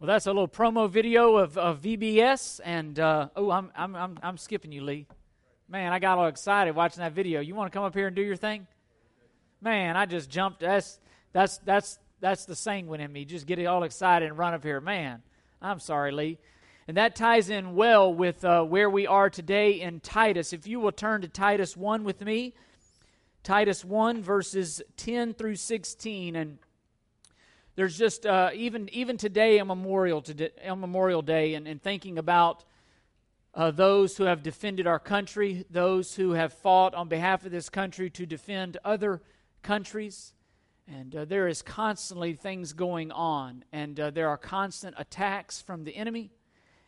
Well, that's a little promo video of, of VBS, and uh, oh, I'm, I'm, I'm, I'm skipping you, Lee. Man, I got all excited watching that video. You want to come up here and do your thing? Man, I just jumped. That's that's that's that's the sanguine in me. Just get all excited and run up here. Man, I'm sorry, Lee. And that ties in well with uh, where we are today in Titus. If you will turn to Titus 1 with me, Titus 1, verses 10 through 16. And there's just uh, even even today a memorial to a memorial day and, and thinking about uh, those who have defended our country those who have fought on behalf of this country to defend other countries. And uh, there is constantly things going on and uh, there are constant attacks from the enemy.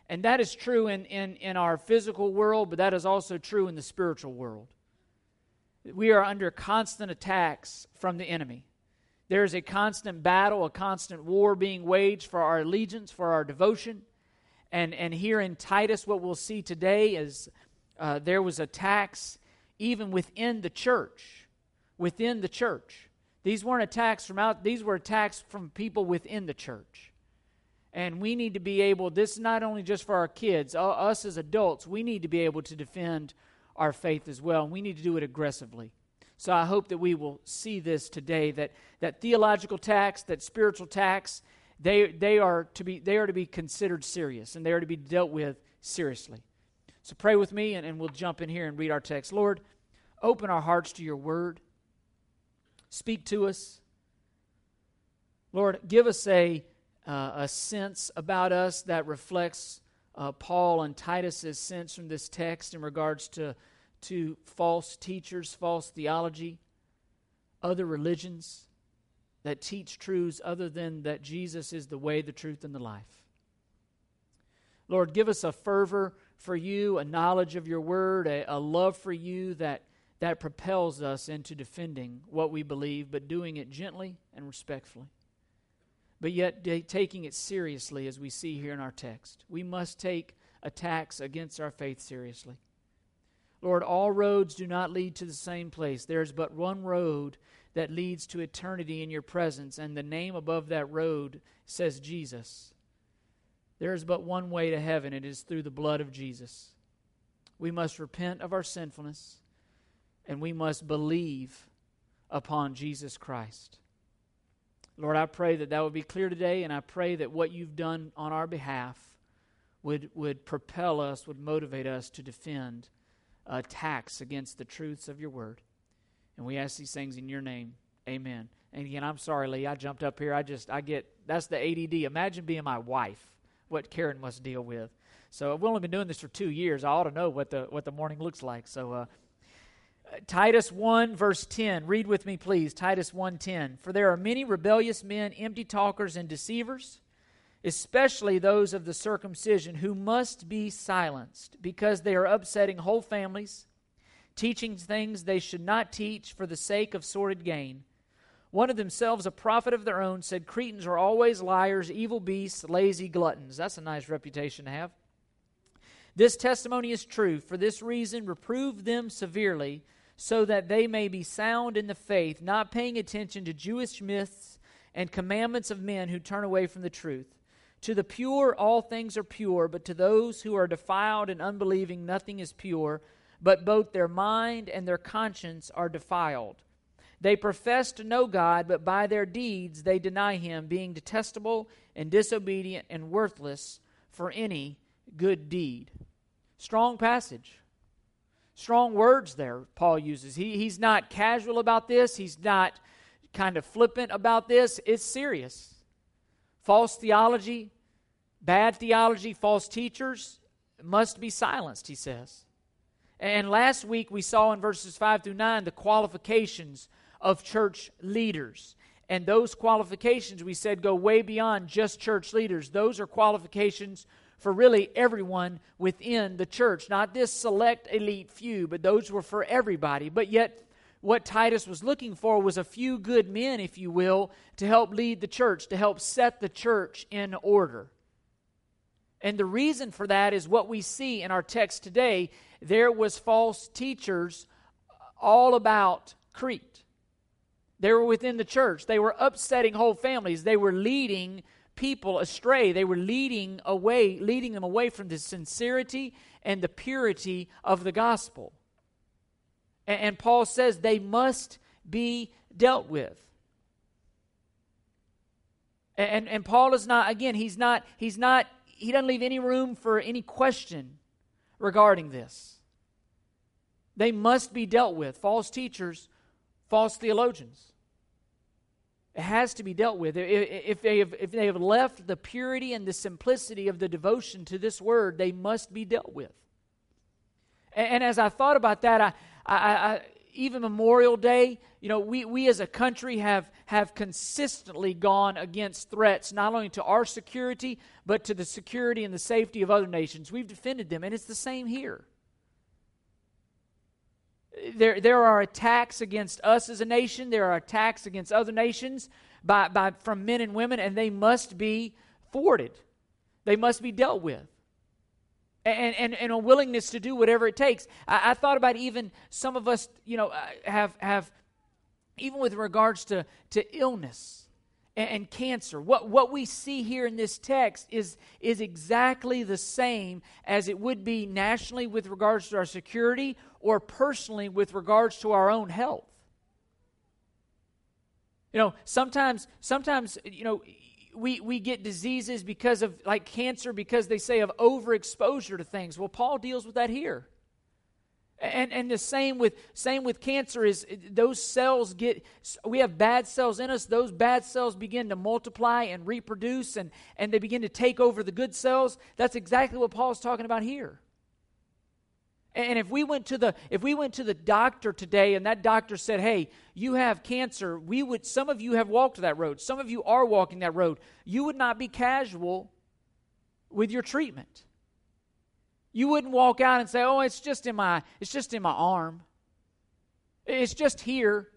And that is true in, in, in our physical world but that is also true in the spiritual world. We are under constant attacks from the enemy there is a constant battle, a constant war being waged for our allegiance, for our devotion. And, and here in Titus, what we'll see today is uh, there was attacks even within the church. Within the church. These weren't attacks from out, these were attacks from people within the church. And we need to be able, this is not only just for our kids, us as adults, we need to be able to defend our faith as well. And we need to do it aggressively. So I hope that we will see this today that, that theological tax, that spiritual tax, they, they, are to be, they are to be considered serious and they are to be dealt with seriously. So pray with me and, and we'll jump in here and read our text. Lord, open our hearts to your word. Speak to us. Lord, give us a, uh, a sense about us that reflects uh, Paul and Titus's sense from this text in regards to to false teachers, false theology, other religions that teach truths other than that Jesus is the way, the truth, and the life. Lord, give us a fervor for you, a knowledge of your word, a, a love for you that, that propels us into defending what we believe, but doing it gently and respectfully. But yet de- taking it seriously, as we see here in our text. We must take attacks against our faith seriously. Lord, all roads do not lead to the same place. There's but one road that leads to eternity in your presence, and the name above that road says Jesus. There is but one way to heaven, it is through the blood of Jesus. We must repent of our sinfulness, and we must believe upon Jesus Christ. Lord, I pray that that would be clear today, and I pray that what you've done on our behalf would, would propel us, would motivate us to defend attacks against the truths of your word. And we ask these things in your name. Amen. And again, I'm sorry, Lee. I jumped up here. I just, I get, that's the ADD. Imagine being my wife, what Karen must deal with. So I've only been doing this for two years. I ought to know what the, what the morning looks like. So, uh, Titus 1 verse 10 read with me please Titus 1:10 for there are many rebellious men empty talkers and deceivers especially those of the circumcision, who must be silenced because they are upsetting whole families, teaching things they should not teach for the sake of sordid gain. One of themselves, a prophet of their own, said, Cretans are always liars, evil beasts, lazy gluttons. That's a nice reputation to have. This testimony is true. For this reason, reprove them severely, so that they may be sound in the faith, not paying attention to Jewish myths and commandments of men who turn away from the truth. To the pure, all things are pure, but to those who are defiled and unbelieving, nothing is pure, but both their mind and their conscience are defiled. They profess to know God, but by their deeds they deny Him, being detestable and disobedient and worthless for any good deed. Strong passage. Strong words there, Paul uses. He, he's not casual about this, he's not kind of flippant about this. It's serious false theology, bad theology, false teachers must be silenced, he says. And last week we saw in verses 5 through 9 the qualifications of church leaders. And those qualifications, we said, go way beyond just church leaders. Those are qualifications for really everyone within the church, not this select elite few, but those were for everybody. But yet, what Titus was looking for was a few good men, if you will, to help lead the church, to help set the church in order. And the reason for that is what we see in our text today. There was false teachers all about Crete. They were within the church. They were upsetting whole families. They were leading people astray. They were leading away, leading them away from the sincerity and the purity of the gospel. And, and Paul says they must be dealt with. And, and Paul is not, again, he's not, he's not, he doesn't leave any room for any question regarding this. They must be dealt with. False teachers, false theologians. It has to be dealt with. If they, have, if they have left the purity and the simplicity of the devotion to this word, they must be dealt with. And, and as I thought about that, I, I, I, even Memorial Day, you know, we, we as a country have, have consistently gone against threats, not only to our security, but to the security and the safety of other nations. We've defended them, and it's the same here. There, there are attacks against us as a nation, there are attacks against other nations by, by, from men and women, and they must be thwarted. They must be dealt with and, and, and a willingness to do whatever it takes. I, I, thought about even some of us, you know, uh, have, have even with regards to, to illness and, and cancer, what, what we see here in this text is, is exactly the same as it would be nationally with regards to our security or personally with regards to our own health. You know, sometimes, sometimes, you know, we, we get diseases because of, like cancer, because they say of overexposure to things. Well, Paul deals with that here. And, and the same with same with cancer is those cells get we have bad cells in us those bad cells begin to multiply and reproduce and and they begin to take over the good cells that's exactly what Paul's talking about here and if we went to the if we went to the doctor today and that doctor said, "Hey, you have cancer," we would some of you have walked that road. Some of you are walking that road. You would not be casual with your treatment. You wouldn't walk out and say, "Oh, it's just in my it's just in my arm. It's just here."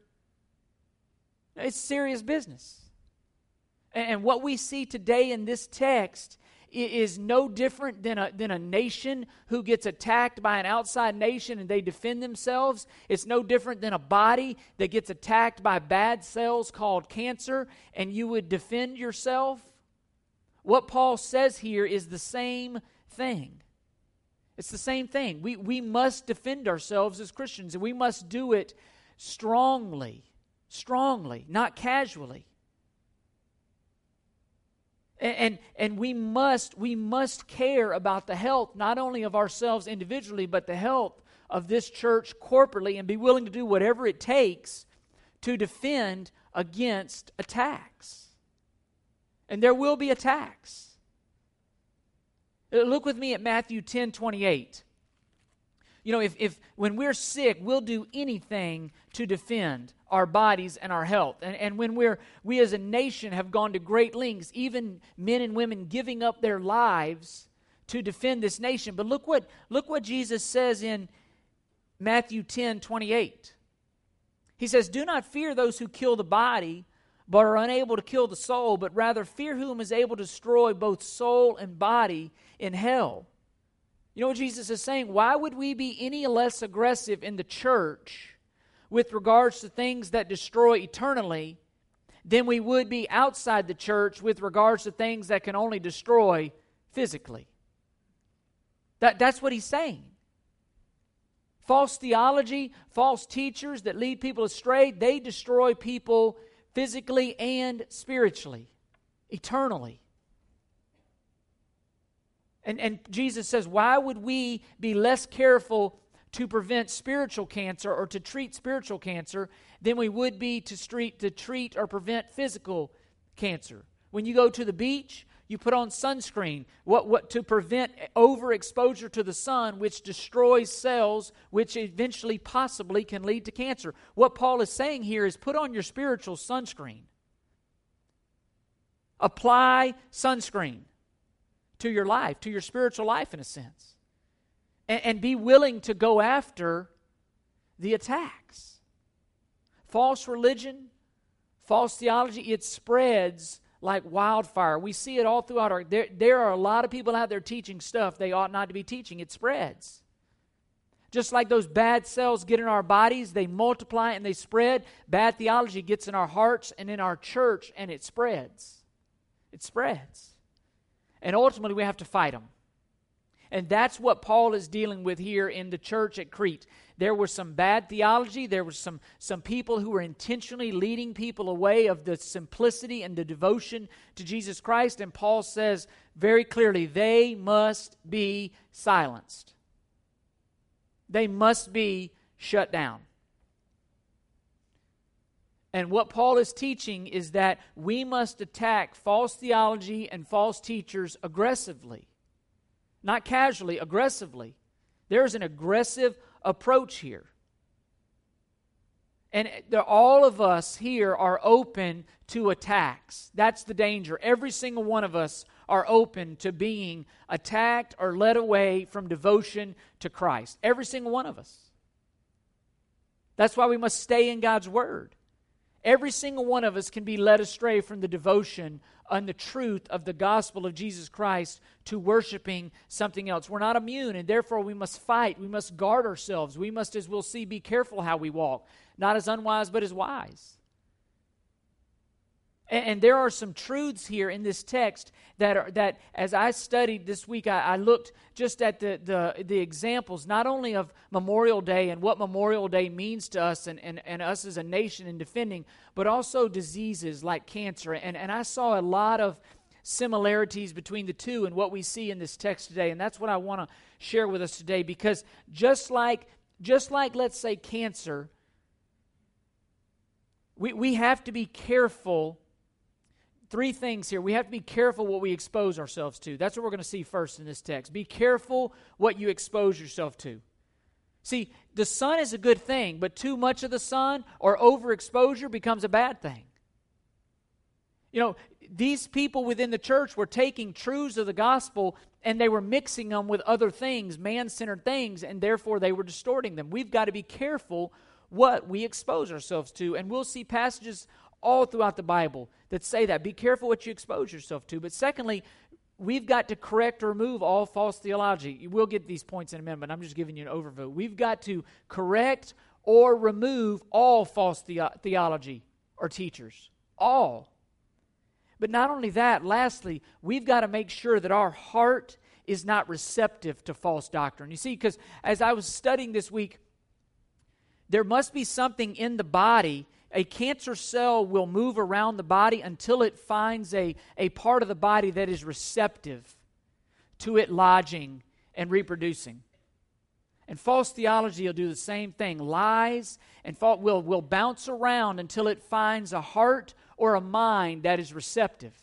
It's serious business. And what we see today in this text is no different than a, than a nation who gets attacked by an outside nation and they defend themselves. It's no different than a body that gets attacked by bad cells called cancer and you would defend yourself. What Paul says here is the same thing. It's the same thing. We, we must defend ourselves as Christians and we must do it strongly, strongly, not casually and and we must we must care about the health not only of ourselves individually but the health of this church corporately and be willing to do whatever it takes to defend against attacks. And there will be attacks. Uh, look with me at matthew 10 28 you know if, if when we're sick we'll do anything to defend our bodies and our health. And, and when we're, we as a nation have gone to great lengths, even men and women giving up their lives to defend this nation. But look what, look what Jesus says in Matthew 10 28. He says, Do not fear those who kill the body, but are unable to kill the soul, but rather fear whom is able to destroy both soul and body in hell. You know what Jesus is saying? Why would we be any less aggressive in the church with regards to things that destroy eternally than we would be outside the church with regards to things that can only destroy physically. That, that's what he's saying. False theology, false teachers that lead people astray, they destroy people physically and spiritually, eternally. And, and Jesus says, why would we be less careful to prevent spiritual cancer or to treat spiritual cancer than we would be to treat, to treat or prevent physical cancer. When you go to the beach, you put on sunscreen. What, what to prevent overexposure to the sun which destroys cells which eventually possibly can lead to cancer. What paul is saying here is put on your spiritual sunscreen. Apply sunscreen to your life to your spiritual life in a sense and, and be willing to go after the attacks. False religion, false theology, it spreads like wildfire. We see it all throughout our there, there are a lot of people out there teaching stuff they ought not to be teaching. It spreads. Just like those bad cells get in our bodies, they multiply and they spread. Bad theology gets in our hearts and in our church and it spreads. It spreads. And ultimately, we have to fight them. And that's what Paul is dealing with here in the church at Crete. There was some bad theology. There was some, some people who were intentionally leading people away of the simplicity and the devotion to Jesus Christ. And Paul says very clearly, they must be silenced. They must be shut down. And what Paul is teaching is that we must attack false theology and false teachers aggressively, not casually, aggressively. There's an aggressive approach here. And all of us here are open to attacks. That's the danger. Every single one of us are open to being attacked or led away from devotion to Christ. Every single one of us. That's why we must stay in God's Word. Every single one of us can be led astray from the devotion and the truth of the gospel of Jesus Christ to worshiping something else. We're not immune, and therefore we must fight. We must guard ourselves. We must, as we'll see, be careful how we walk, not as unwise, but as wise. And, and there are some truths here in this text that are that as I studied this week, I, I looked just at the, the the examples, not only of Memorial Day and what Memorial Day means to us and, and, and us as a nation in defending, but also diseases like cancer. And, and I saw a lot of similarities between the two and what we see in this text today. And that's what I want to share with us today because just like just like let's say cancer, we, we have to be careful three things here. We have to be careful what we expose ourselves to. That's what we're going to see first in this text. Be careful what you expose yourself to. See, the sun is a good thing, but too much of the sun or overexposure becomes a bad thing. You know, these people within the church were taking truths of the gospel and they were mixing them with other things, man centered things, and therefore they were distorting them. We've got to be careful what we expose ourselves to. And we'll see passages all throughout the Bible that say that. Be careful what you expose yourself to. But secondly, we've got to correct or remove all false theology. We'll get these points in a minute, but I'm just giving you an overview. We've got to correct or remove all false the- theology or teachers. All. But not only that, lastly, we've got to make sure that our heart is not receptive to false doctrine. You see, because as I was studying this week, there must be something in the body a cancer cell will move around the body until it finds a, a part of the body that is receptive to it lodging and reproducing. And false theology will do the same thing. Lies and fault will, will bounce around until it finds a heart or a mind that is receptive,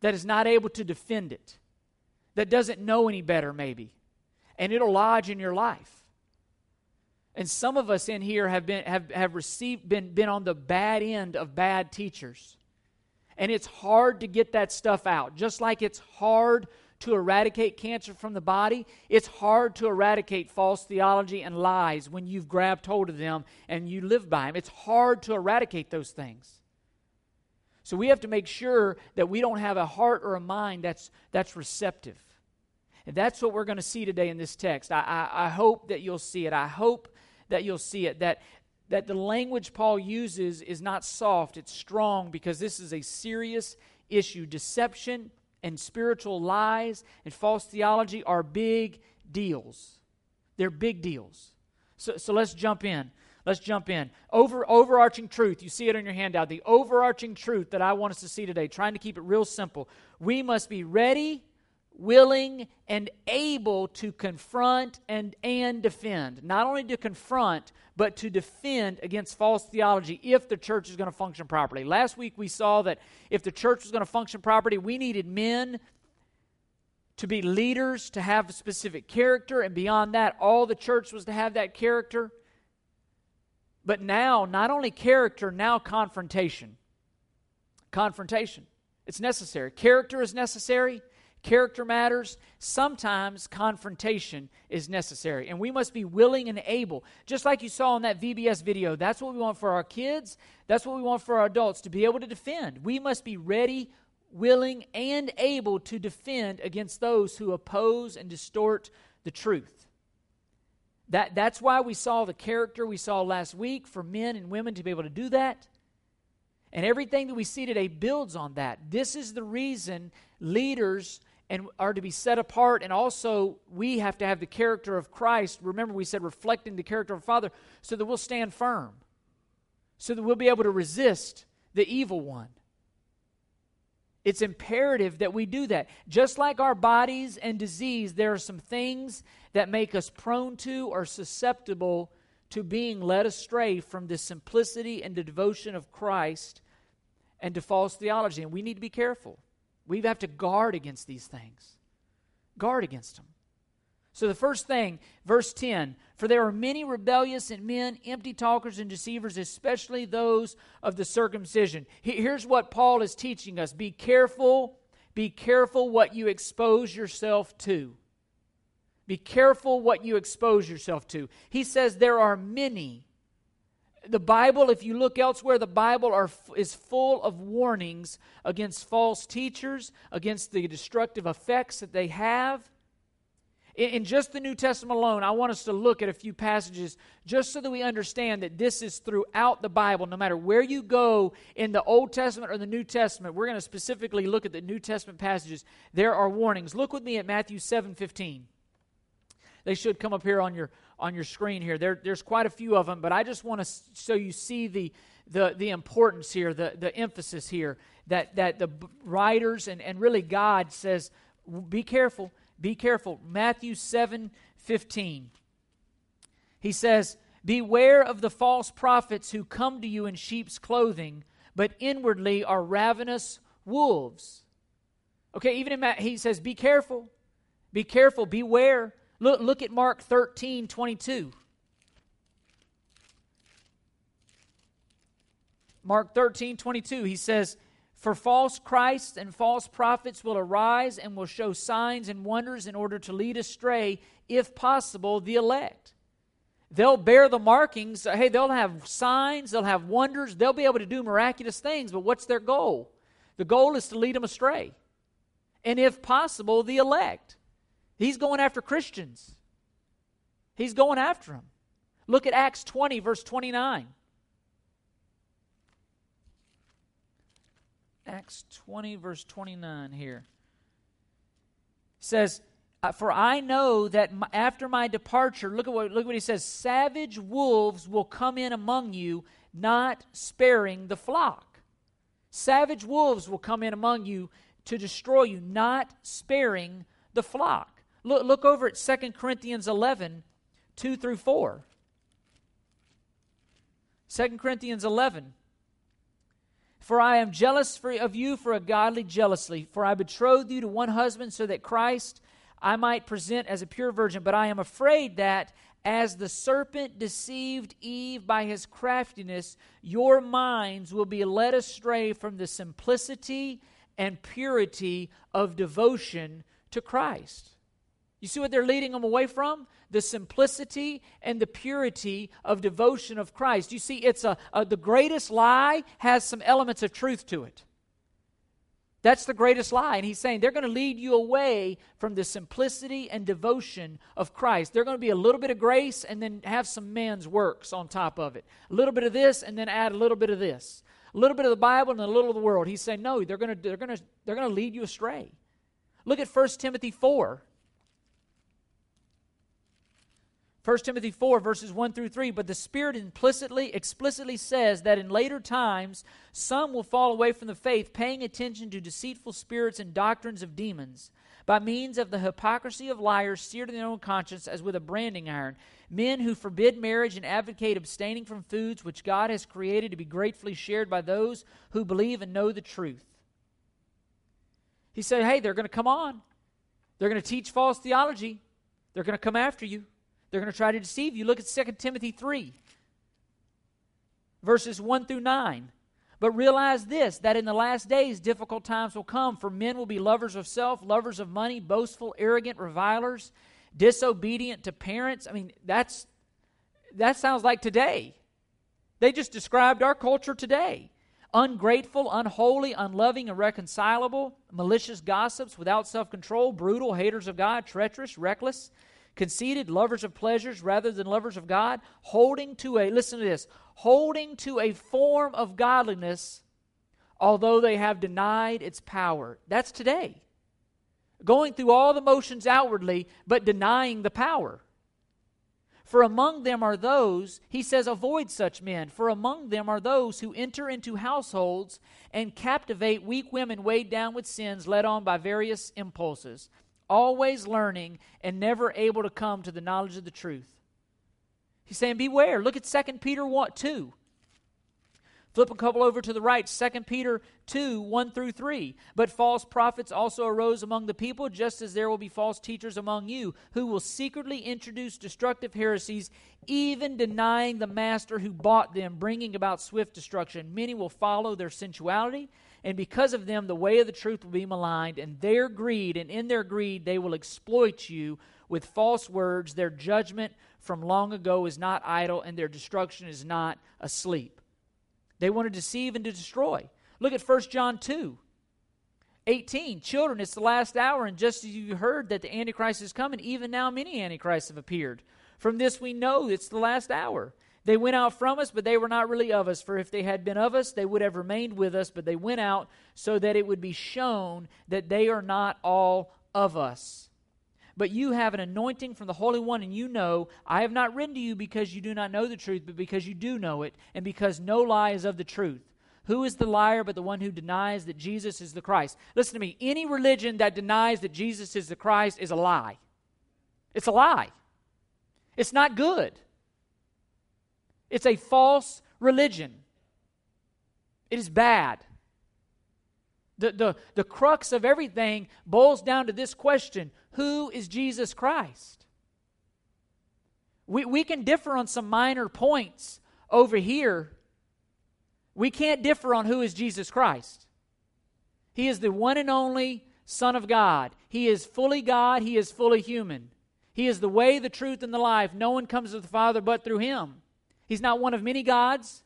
that is not able to defend it, that doesn't know any better, maybe. And it'll lodge in your life. And some of us in here have been have, have received been, been on the bad end of bad teachers. And it's hard to get that stuff out. Just like it's hard to eradicate cancer from the body, it's hard to eradicate false theology and lies when you've grabbed hold of them and you live by them. It's hard to eradicate those things. So we have to make sure that we don't have a heart or a mind that's that's receptive. And that's what we're going to see today in this text. I, I, I hope that you'll see it. I hope that you'll see it. That, that the language Paul uses is not soft, it's strong because this is a serious issue. Deception and spiritual lies and false theology are big deals. They're big deals. So, so let's jump in. Let's jump in. Over overarching truth. You see it on your handout. The overarching truth that I want us to see today, trying to keep it real simple. We must be ready willing, and able to confront and, and defend. Not only to confront, but to defend against false theology if the church is going to function properly. Last week we saw that if the church was going to function properly, we needed men to be leaders, to have a specific character, and beyond that, all the church was to have that character. But now, not only character, now confrontation. Confrontation. It's necessary. Character is necessary character matters, sometimes confrontation is necessary. And we must be willing and able, just like you saw in that VBS video. That's what we want for our kids, that's what we want for our adults to be able to defend. We must be ready, willing, and able to defend against those who oppose and distort the truth. That, that's why we saw the character we saw last week for men and women to be able to do that. And everything that we see today builds on that. This is the reason leaders and are to be set apart and also we have to have the character of Christ. Remember we said reflecting the character of Father so that we'll stand firm. So that we'll be able to resist the evil one. It's imperative that we do that. Just like our bodies and disease, there are some things that make us prone to or susceptible to being led astray from the simplicity and the devotion of Christ and to false theology. And we need to be careful. We have to guard against these things. Guard against them. So, the first thing, verse 10 For there are many rebellious and men, empty talkers and deceivers, especially those of the circumcision. Here's what Paul is teaching us be careful, be careful what you expose yourself to. Be careful what you expose yourself to. He says there are many. The Bible, if you look elsewhere, the Bible are, is full of warnings against false teachers, against the destructive effects that they have. In, in just the New Testament alone, I want us to look at a few passages just so that we understand that this is throughout the Bible. No matter where you go in the Old Testament or the New Testament, we're going to specifically look at the New Testament passages. There are warnings. Look with me at Matthew 7 15. They should come up here on your on your screen here. There, there's quite a few of them, but I just want to so you see the the the importance here, the the emphasis here that that the writers and and really God says, be careful, be careful. Matthew seven fifteen. He says, "Beware of the false prophets who come to you in sheep's clothing, but inwardly are ravenous wolves." Okay, even in Matt, he says, "Be careful, be careful, beware." Look, look at Mark 13 22. Mark 13 22, he says, For false Christs and false prophets will arise and will show signs and wonders in order to lead astray, if possible, the elect. They'll bear the markings. Hey, they'll have signs, they'll have wonders, they'll be able to do miraculous things, but what's their goal? The goal is to lead them astray. And if possible, the elect. He's going after Christians. He's going after them. Look at Acts 20, verse 29. Acts 20, verse 29 here. Says, For I know that after my departure, look at, what, look at what he says savage wolves will come in among you, not sparing the flock. Savage wolves will come in among you to destroy you, not sparing the flock. Look, look over at 2 Corinthians 11, 2 through 4. 2 Corinthians 11. For I am jealous for, of you for a godly jealousy. For I betrothed you to one husband so that Christ I might present as a pure virgin. But I am afraid that as the serpent deceived Eve by his craftiness, your minds will be led astray from the simplicity and purity of devotion to Christ. You see what they're leading them away from? The simplicity and the purity of devotion of Christ. You see, it's a, a, the greatest lie has some elements of truth to it. That's the greatest lie. And he's saying they're going to lead you away from the simplicity and devotion of Christ. They're going to be a little bit of grace and then have some man's works on top of it. A little bit of this and then add a little bit of this. A little bit of the Bible and a little of the world. He's saying, no, they're going to, they're going to, they're going to lead you astray. Look at 1 Timothy 4. 1 Timothy 4, verses 1 through 3. But the Spirit implicitly, explicitly says that in later times some will fall away from the faith, paying attention to deceitful spirits and doctrines of demons, by means of the hypocrisy of liars seared in their own conscience as with a branding iron. Men who forbid marriage and advocate abstaining from foods which God has created to be gratefully shared by those who believe and know the truth. He said, Hey, they're going to come on. They're going to teach false theology. They're going to come after you. They're going to try to deceive you. Look at 2 Timothy 3, verses 1 through 9. But realize this that in the last days difficult times will come, for men will be lovers of self, lovers of money, boastful, arrogant, revilers, disobedient to parents. I mean, that's that sounds like today. They just described our culture today. Ungrateful, unholy, unloving, irreconcilable, malicious gossips, without self control, brutal, haters of God, treacherous, reckless conceited, lovers of pleasures rather than lovers of God, holding to a, listen to this, holding to a form of godliness, although they have denied its power. That's today. Going through all the motions outwardly, but denying the power. For among them are those, he says, avoid such men. For among them are those who enter into households and captivate weak women weighed down with sins, led on by various impulses, always learning and never able to come to the knowledge of the truth. He's saying, Beware. Look at 2 Peter 1, 2. Flip a couple over to the right, 2 Peter 2 1 through 3. But false prophets also arose among the people, just as there will be false teachers among you, who will secretly introduce destructive heresies, even denying the master who bought them, bringing about swift destruction. Many will follow their sensuality, and because of them, the way of the truth will be maligned, and their greed, and in their greed, they will exploit you with false words. Their judgment from long ago is not idle, and their destruction is not asleep. They want to deceive and to destroy. Look at 1 John 2 18. Children, it's the last hour, and just as you heard that the Antichrist is coming, even now many Antichrists have appeared. From this we know it's the last hour. They went out from us, but they were not really of us. For if they had been of us, they would have remained with us, but they went out so that it would be shown that they are not all of us. But you have an anointing from the Holy One, and you know, I have not written to you because you do not know the truth, but because you do know it, and because no lie is of the truth. Who is the liar but the one who denies that Jesus is the Christ? Listen to me. Any religion that denies that Jesus is the Christ is a lie. It's a lie. It's not good. It's a false religion. It is bad. The, the, the crux of everything boils down to this question who is Jesus Christ? We, we can differ on some minor points over here. We can't differ on who is Jesus Christ. He is the one and only Son of God. He is fully God, He is fully human. He is the way, the truth, and the life. No one comes to the Father but through Him. He's not one of many gods.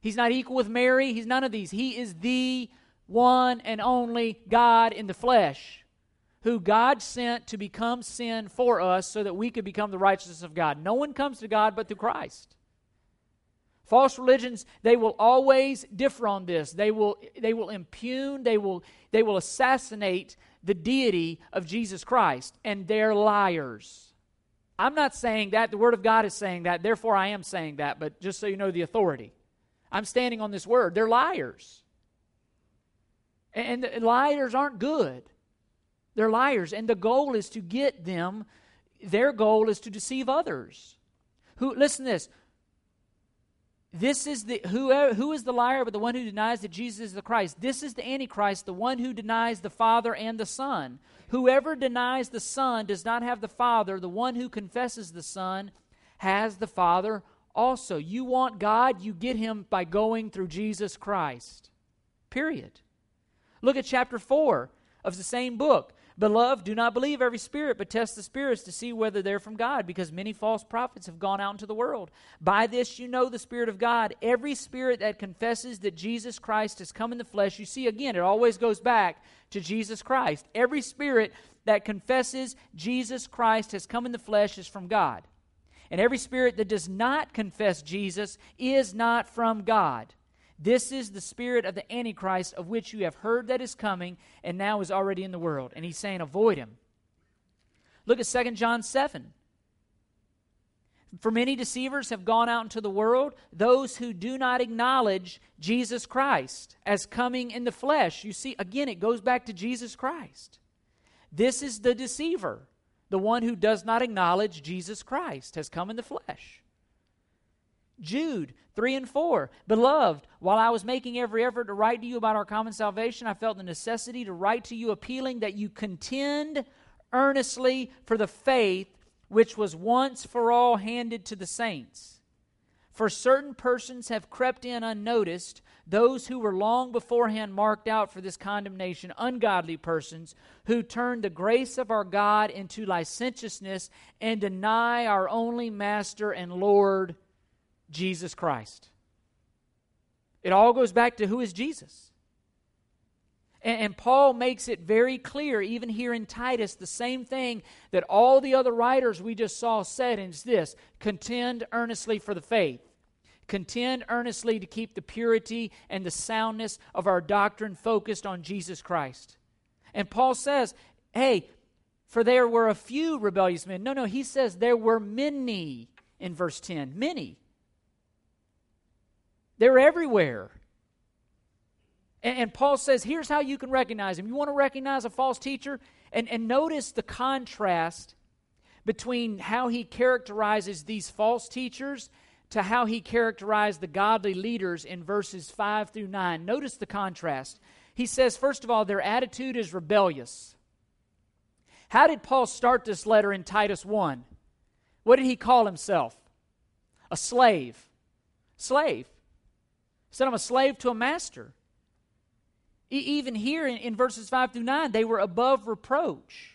He's not equal with Mary. He's none of these. He is the one and only God in the flesh who God sent to become sin for us so that we could become the righteousness of God. No one comes to God but through Christ. False religions, they will always differ on this. They will, they will impugn, they will, they will assassinate the deity of Jesus Christ, and they're liars. I'm not saying that. The Word of God is saying that. Therefore, I am saying that, but just so you know the authority. I'm standing on this Word. They're liars. And, liars aren't good. They're liars. And the goal is to get them, their goal is to deceive others. Who listen to this. This is the who, who is the liar but the one who denies that Jesus is the Christ. This is the Antichrist, the one who denies the Father and the Son. Whoever denies the Son does not have the Father. The one who confesses the Son has the Father also. You want God, you get him by going through Jesus Christ. Period. Look at chapter 4 of the same book. Beloved, do not believe every spirit, but test the spirits to see whether they're from God, because many false prophets have gone out into the world. By this you know the Spirit of God. Every spirit that confesses that Jesus Christ has come in the flesh, you see, again, it always goes back to Jesus Christ. Every spirit that confesses Jesus Christ has come in the flesh is from God. And every spirit that does not confess Jesus is not from God. This is the spirit of the Antichrist, of which you have heard that is coming and now is already in the world. And he's saying, avoid him. Look at 2 John 7. For many deceivers have gone out into the world, those who do not acknowledge Jesus Christ as coming in the flesh. You see, again, it goes back to Jesus Christ. This is the deceiver, the one who does not acknowledge Jesus Christ has come in the flesh. Jude 3 and 4. Beloved, while I was making every effort to write to you about our common salvation, I felt the necessity to write to you appealing that you contend earnestly for the faith which was once for all handed to the saints. For certain persons have crept in unnoticed, those who were long beforehand marked out for this condemnation, ungodly persons who turn the grace of our God into licentiousness and deny our only Master and Lord Jesus Christ. It all goes back to who is Jesus. And, and, Paul makes it very clear, even here in Titus, the same thing that all the other writers we just saw said, and it's this contend earnestly for the faith. Contend earnestly to keep the purity and the soundness of our doctrine focused on Jesus Christ. And Paul says, hey, for there were a few rebellious men. No, no, he says there were many in verse 10. Many. They're everywhere. And, and, Paul says, here's how you can recognize him. You want to recognize a false teacher? And, and notice the contrast between how he characterizes these false teachers to how he characterized the godly leaders in verses 5 through 9. Notice the contrast. He says, first of all, their attitude is rebellious. How did Paul start this letter in Titus 1? What did he call himself? A slave. Slave. Said, I'm a slave to a master. E- even here in, in verses 5 through 9, they were above reproach.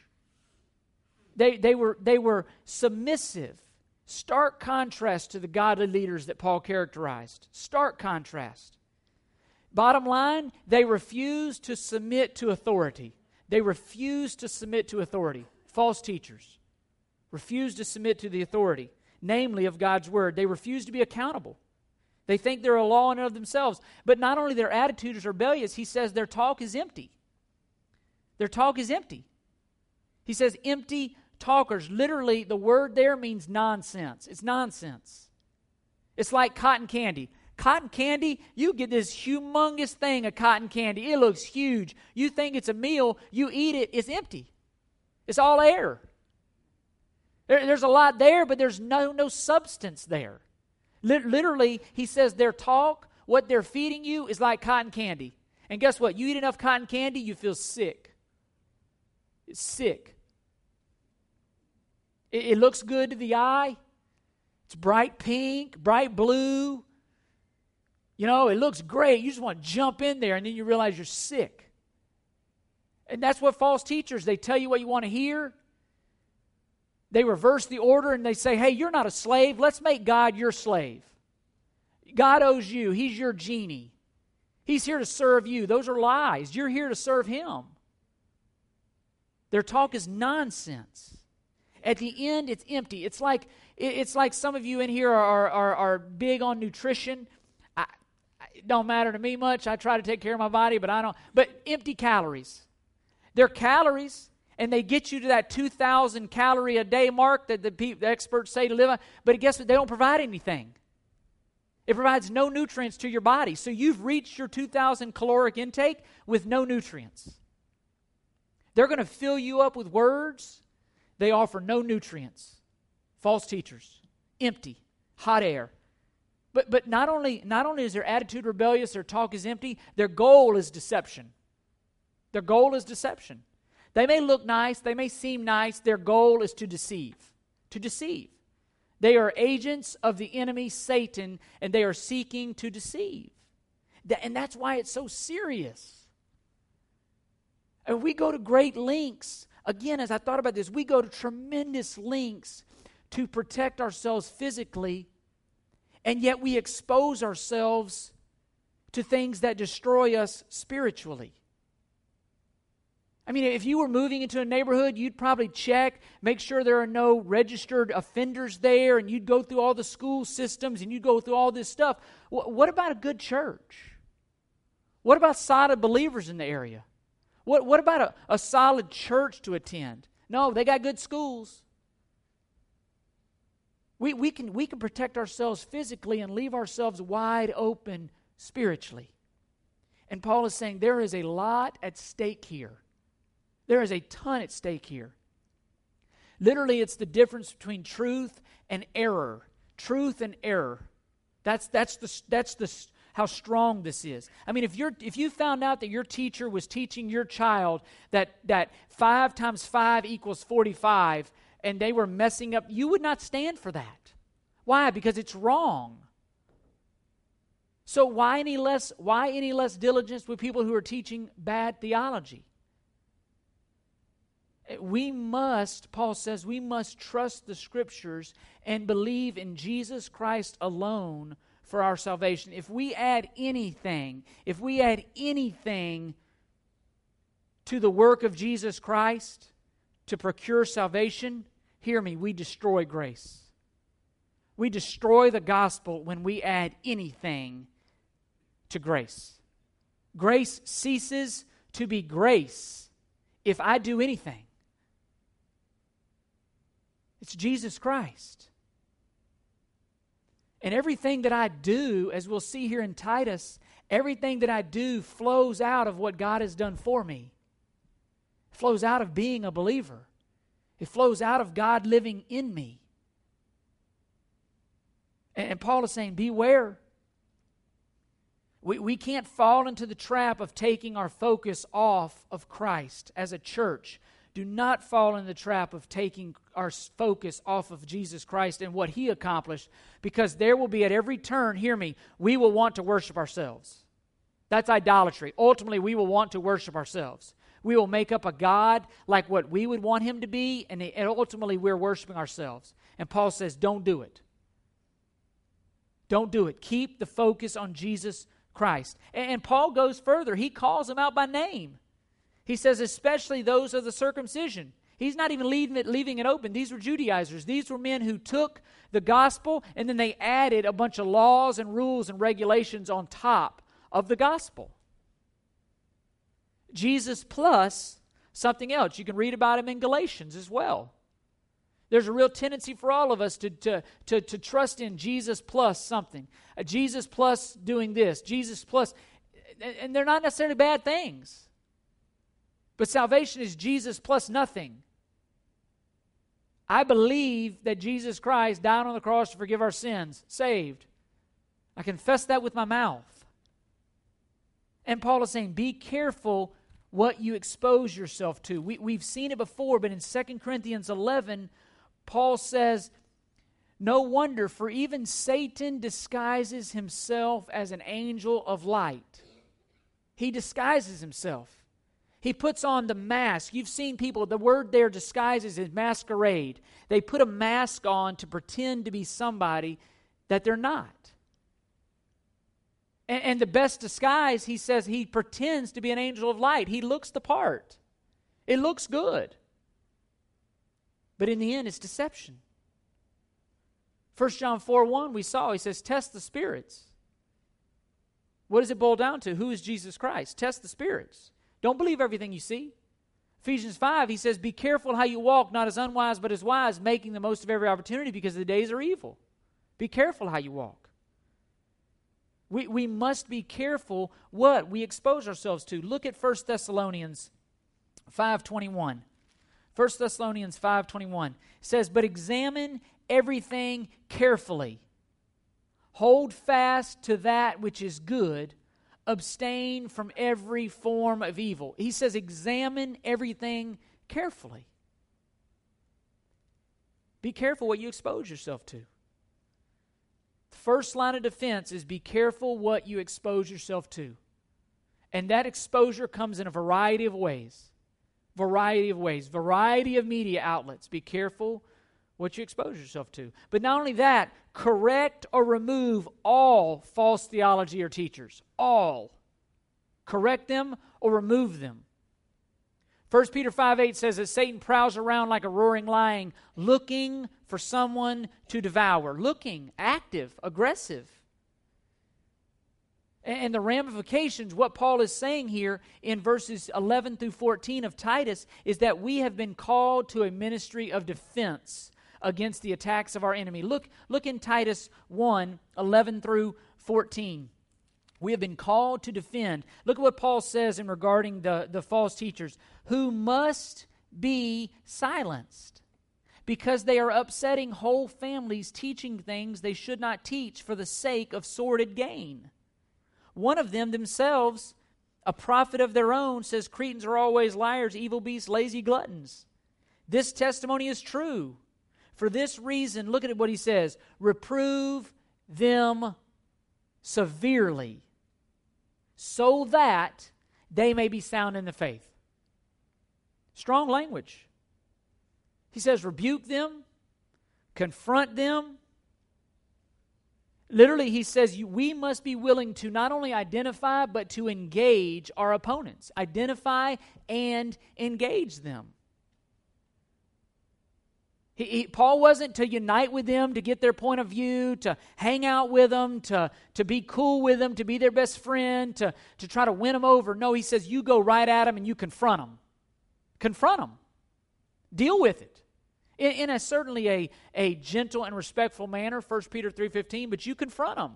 They, they, were, they were submissive. Stark contrast to the godly leaders that Paul characterized. Stark contrast. Bottom line, they refused to submit to authority. They refused to submit to authority. False teachers refused to submit to the authority, namely of God's word. They refused to be accountable. They think they're a law in and of themselves. But not only their attitude is rebellious, he says their talk is empty. Their talk is empty. He says empty talkers. Literally, the word there means nonsense. It's nonsense. It's like cotton candy. Cotton candy, you get this humongous thing of cotton candy. It looks huge. You think it's a meal, you eat it, it's empty. It's all air. There, there's a lot there, but there's no, no substance there. Literally, he says their talk, what they're feeding you, is like cotton candy. And guess what? You eat enough cotton candy, you feel sick. It's sick. It, it looks good to the eye. It's bright pink, bright blue. You know, it looks great. You just want to jump in there, and then you realize you're sick. And that's what false teachers, they tell you what you want to hear. They reverse the order and they say, hey, you're not a slave. Let's make God your slave. God owes you, He's your genie. He's here to serve you. Those are lies. You're here to serve Him. Their talk is nonsense. At the end, it's empty. It's like, it's like some of you in here are, are, are big on nutrition. I, it don't matter to me much. I try to take care of my body, but I don't. But empty calories. They're calories, and they get you to that 2,000 calorie a day mark that the, pe- the experts say to live on. But guess what? They don't provide anything. It provides no nutrients to your body. So you've reached your 2,000 caloric intake with no nutrients. They're going to fill you up with words they offer no nutrients. False teachers, empty, hot air. But, but not, only, not only is their attitude rebellious, their talk is empty, their goal is deception. Their goal is deception. They may look nice, they may seem nice, their goal is to deceive. To deceive. They are agents of the enemy, Satan, and they are seeking to deceive. And that's why it's so serious. And we go to great lengths again, as I thought about this, we go to tremendous lengths to protect ourselves physically, and yet we expose ourselves to things that destroy us spiritually. I mean, if you were moving into a neighborhood, you'd probably check, make sure there are no registered offenders there, and you'd go through all the school systems and you'd go through all this stuff. What about a good church? What about solid believers in the area? What, what about a, a solid church to attend? No, they got good schools. We, we, can, we can protect ourselves physically and leave ourselves wide open spiritually. And Paul is saying there is a lot at stake here. There is a ton at stake here. Literally, it's the difference between truth and error. Truth and error. That's, that's, the, that's the, how strong this is. I mean, if you're if you found out that your teacher was teaching your child that that five times five equals forty-five, and they were messing up, you would not stand for that. Why? Because it's wrong. So why any less why any less diligence with people who are teaching bad theology? We must, Paul says, we must trust the scriptures and believe in Jesus Christ alone for our salvation. If we add anything, if we add anything to the work of Jesus Christ to procure salvation, hear me, we destroy grace. We destroy the gospel when we add anything to grace. Grace ceases to be grace if I do anything. It's Jesus Christ. And everything that I do, as we'll see here in Titus, everything that I do flows out of what God has done for me. It flows out of being a believer. It flows out of God living in me. And, Paul is saying, Beware. We, we can't fall into the trap of taking our focus off of Christ as a church. Do not fall in the trap of taking our focus off of Jesus Christ and what He accomplished, because there will be at every turn, hear me, we will want to worship ourselves. That's idolatry. Ultimately, we will want to worship ourselves. We will make up a God like what we would want Him to be, and ultimately, we're worshiping ourselves. And Paul says, don't do it. Don't do it. Keep the focus on Jesus Christ. And Paul goes further. He calls them out by name. He says, especially those of the circumcision. He's not even leaving it, leaving it open. These were Judaizers. These were men who took the gospel and then they added a bunch of laws and rules and regulations on top of the gospel. Jesus plus something else. You can read about him in Galatians as well. There's a real tendency for all of us to, to, to, to trust in Jesus plus something. A Jesus plus doing this, Jesus plus, and they're not necessarily bad things. But salvation is Jesus plus nothing. I believe that Jesus Christ died on the cross to forgive our sins, saved. I confess that with my mouth. And Paul is saying, be careful what you expose yourself to. We, we've seen it before, but in 2 Corinthians 11, Paul says, No wonder, for even Satan disguises himself as an angel of light. He disguises himself. He puts on the mask. You've seen people, the word there disguises is masquerade. They put a mask on to pretend to be somebody that they're not. And, and, the best disguise, he says, he pretends to be an angel of light. He looks the part, it looks good. But in the end, it's deception. 1 John 4 1, we saw, he says, test the spirits. What does it boil down to? Who is Jesus Christ? Test the spirits. Don't believe everything you see. Ephesians 5, he says, Be careful how you walk, not as unwise, but as wise, making the most of every opportunity because the days are evil. Be careful how you walk. We, we must be careful what we expose ourselves to. Look at 1 Thessalonians 5.21. 1 Thessalonians 5:21 says, "But examine everything carefully. Hold fast to that which is good. Abstain from every form of evil." He says, "Examine everything carefully." Be careful what you expose yourself to. The first line of defense is be careful what you expose yourself to. And that exposure comes in a variety of ways variety of ways, variety of media outlets. Be careful what you expose yourself to. But not only that, correct or remove all false theology or teachers. All. Correct them or remove them. 1 Peter 5 8 says that Satan prowls around like a roaring lion, looking for someone to devour. Looking, active, aggressive and the ramifications, what Paul is saying here in verses 11 through 14 of Titus is that we have been called to a ministry of defense against the attacks of our enemy. Look, look in Titus 1 11 through 14. We have been called to defend. Look at what Paul says in regarding the, the false teachers who must be silenced because they are upsetting whole families teaching things they should not teach for the sake of sordid gain. One of them themselves, a prophet of their own, says Cretans are always liars, evil beasts, lazy gluttons. This testimony is true. For this reason, look at what he says reprove them severely, so that they may be sound in the faith. Strong language. He says, rebuke them, confront them, Literally, he says we must be willing to not only identify, but to engage our opponents. Identify and engage them. He, he, Paul wasn't to unite with them, to get their point of view, to hang out with them, to, to be cool with them, to be their best friend, to, to try to win them over. No, he says you go right at them and you confront them. Confront them. Deal with it. In, in a certainly a, a gentle and respectful manner, 1 Peter 3.15, but you confront them.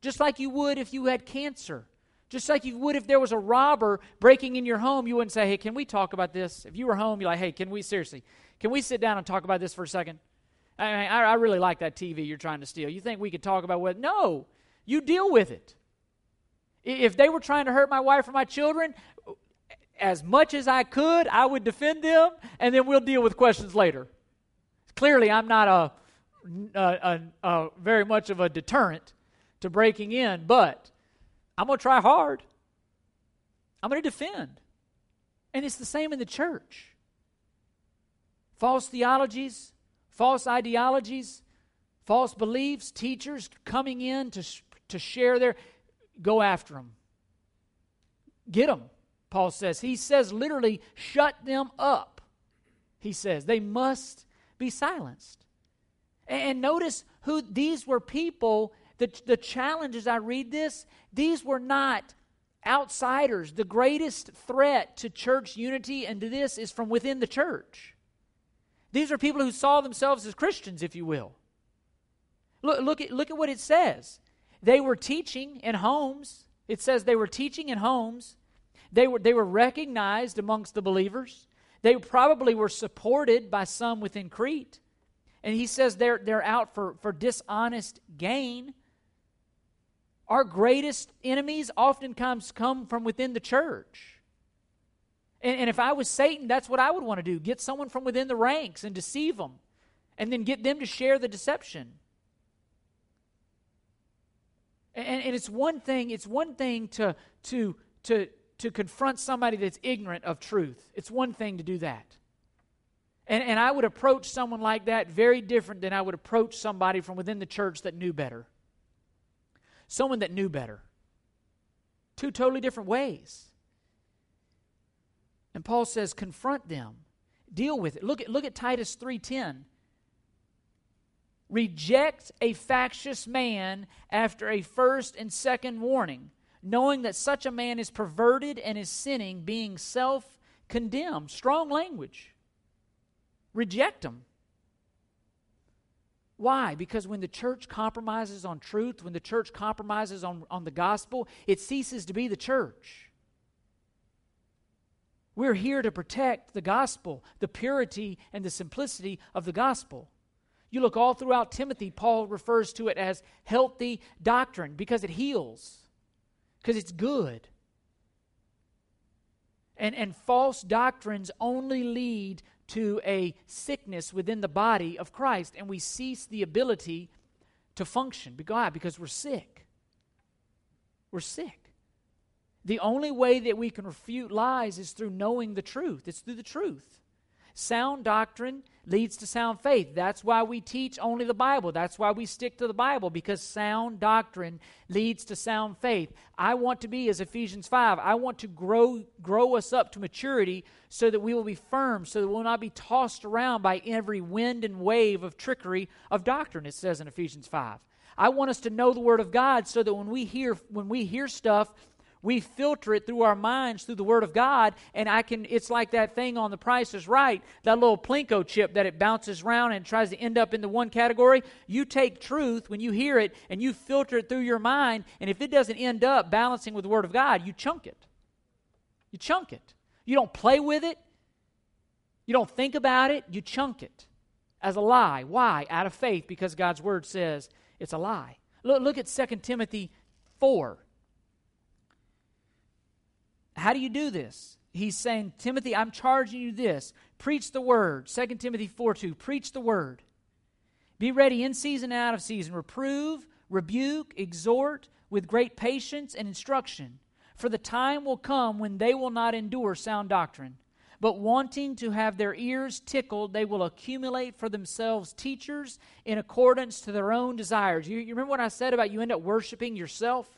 Just like you would if you had cancer. Just like you would if there was a robber breaking in your home, you wouldn't say, hey, can we talk about this? If you were home, you're like, hey, can we, seriously, can we sit down and talk about this for a second? I, mean, I, I really like that TV you're trying to steal. You think we could talk about what? No, you deal with it. If they were trying to hurt my wife or my children, as much as I could, I would defend them, and then we'll deal with questions later. Clearly, I'm not a, a, a, a very much of a deterrent to breaking in, but I'm going to try hard. I'm going to defend. And it's the same in the church false theologies, false ideologies, false beliefs, teachers coming in to, to share their, go after them. Get them, Paul says. He says literally, shut them up. He says they must be silenced. And notice who these were people. The, the challenge as I read this, these were not outsiders. The greatest threat to church unity and to this is from within the church. These are people who saw themselves as Christians, if you will. Look, look, at, look at what it says. They were teaching in homes. It says they were teaching in homes. They were, they were recognized amongst the believers. They probably were supported by some within Crete. And he says they're, they're out for, for dishonest gain. Our greatest enemies oftentimes come from within the church. And, and if I was Satan, that's what I would want to do get someone from within the ranks and deceive them, and then get them to share the deception. And, and, it's one thing, it's one thing to, to, to, to confront somebody that's ignorant of truth. It's one thing to do that. And, and I would approach someone like that very different than I would approach somebody from within the church that knew better. Someone that knew better. Two totally different ways. And Paul says, confront them, deal with it. Look at, look at Titus 3:10. Reject a factious man after a first and second warning, knowing that such a man is perverted and is sinning, being self condemned. Strong language. Reject him. Why? Because when the church compromises on truth, when the church compromises on, on the gospel, it ceases to be the church. We're here to protect the gospel, the purity and the simplicity of the gospel. You look all throughout Timothy, Paul refers to it as healthy doctrine because it heals, because it's good. And, and false doctrines only lead to a sickness within the body of Christ, and we cease the ability to function. Because we're sick. We're sick. The only way that we can refute lies is through knowing the truth. It's through the truth. Sound doctrine leads to sound faith. That's why we teach only the Bible. That's why we stick to the Bible, because sound doctrine leads to sound faith. I want to be, as Ephesians 5, I want to grow, grow us up to maturity so that we will be firm, so that we will not be tossed around by every wind and wave of trickery of doctrine, it says in Ephesians 5. I want us to know the Word of God so that when we hear, when we hear stuff we filter it through our minds through the word of god and i can it's like that thing on the price is right that little plinko chip that it bounces around and tries to end up in the one category. You take truth when you hear it and you filter it through your mind and if it doesn't end up balancing with the word of god you chunk it. You chunk it. You don't play with it. You don't think about it. You chunk it as a lie. Why? Out of faith because god's word says it's a lie. Look, look at 2 timothy 4 how do you do this? He's saying, Timothy, I'm charging you this. Preach the word. 2 Timothy 4 2. Preach the word. Be ready in season and out of season. Reprove, rebuke, exhort with great patience and instruction. For the time will come when they will not endure sound doctrine, but wanting to have their ears tickled, they will accumulate for themselves teachers in accordance to their own desires. You, you remember what I said about you end up worshiping yourself?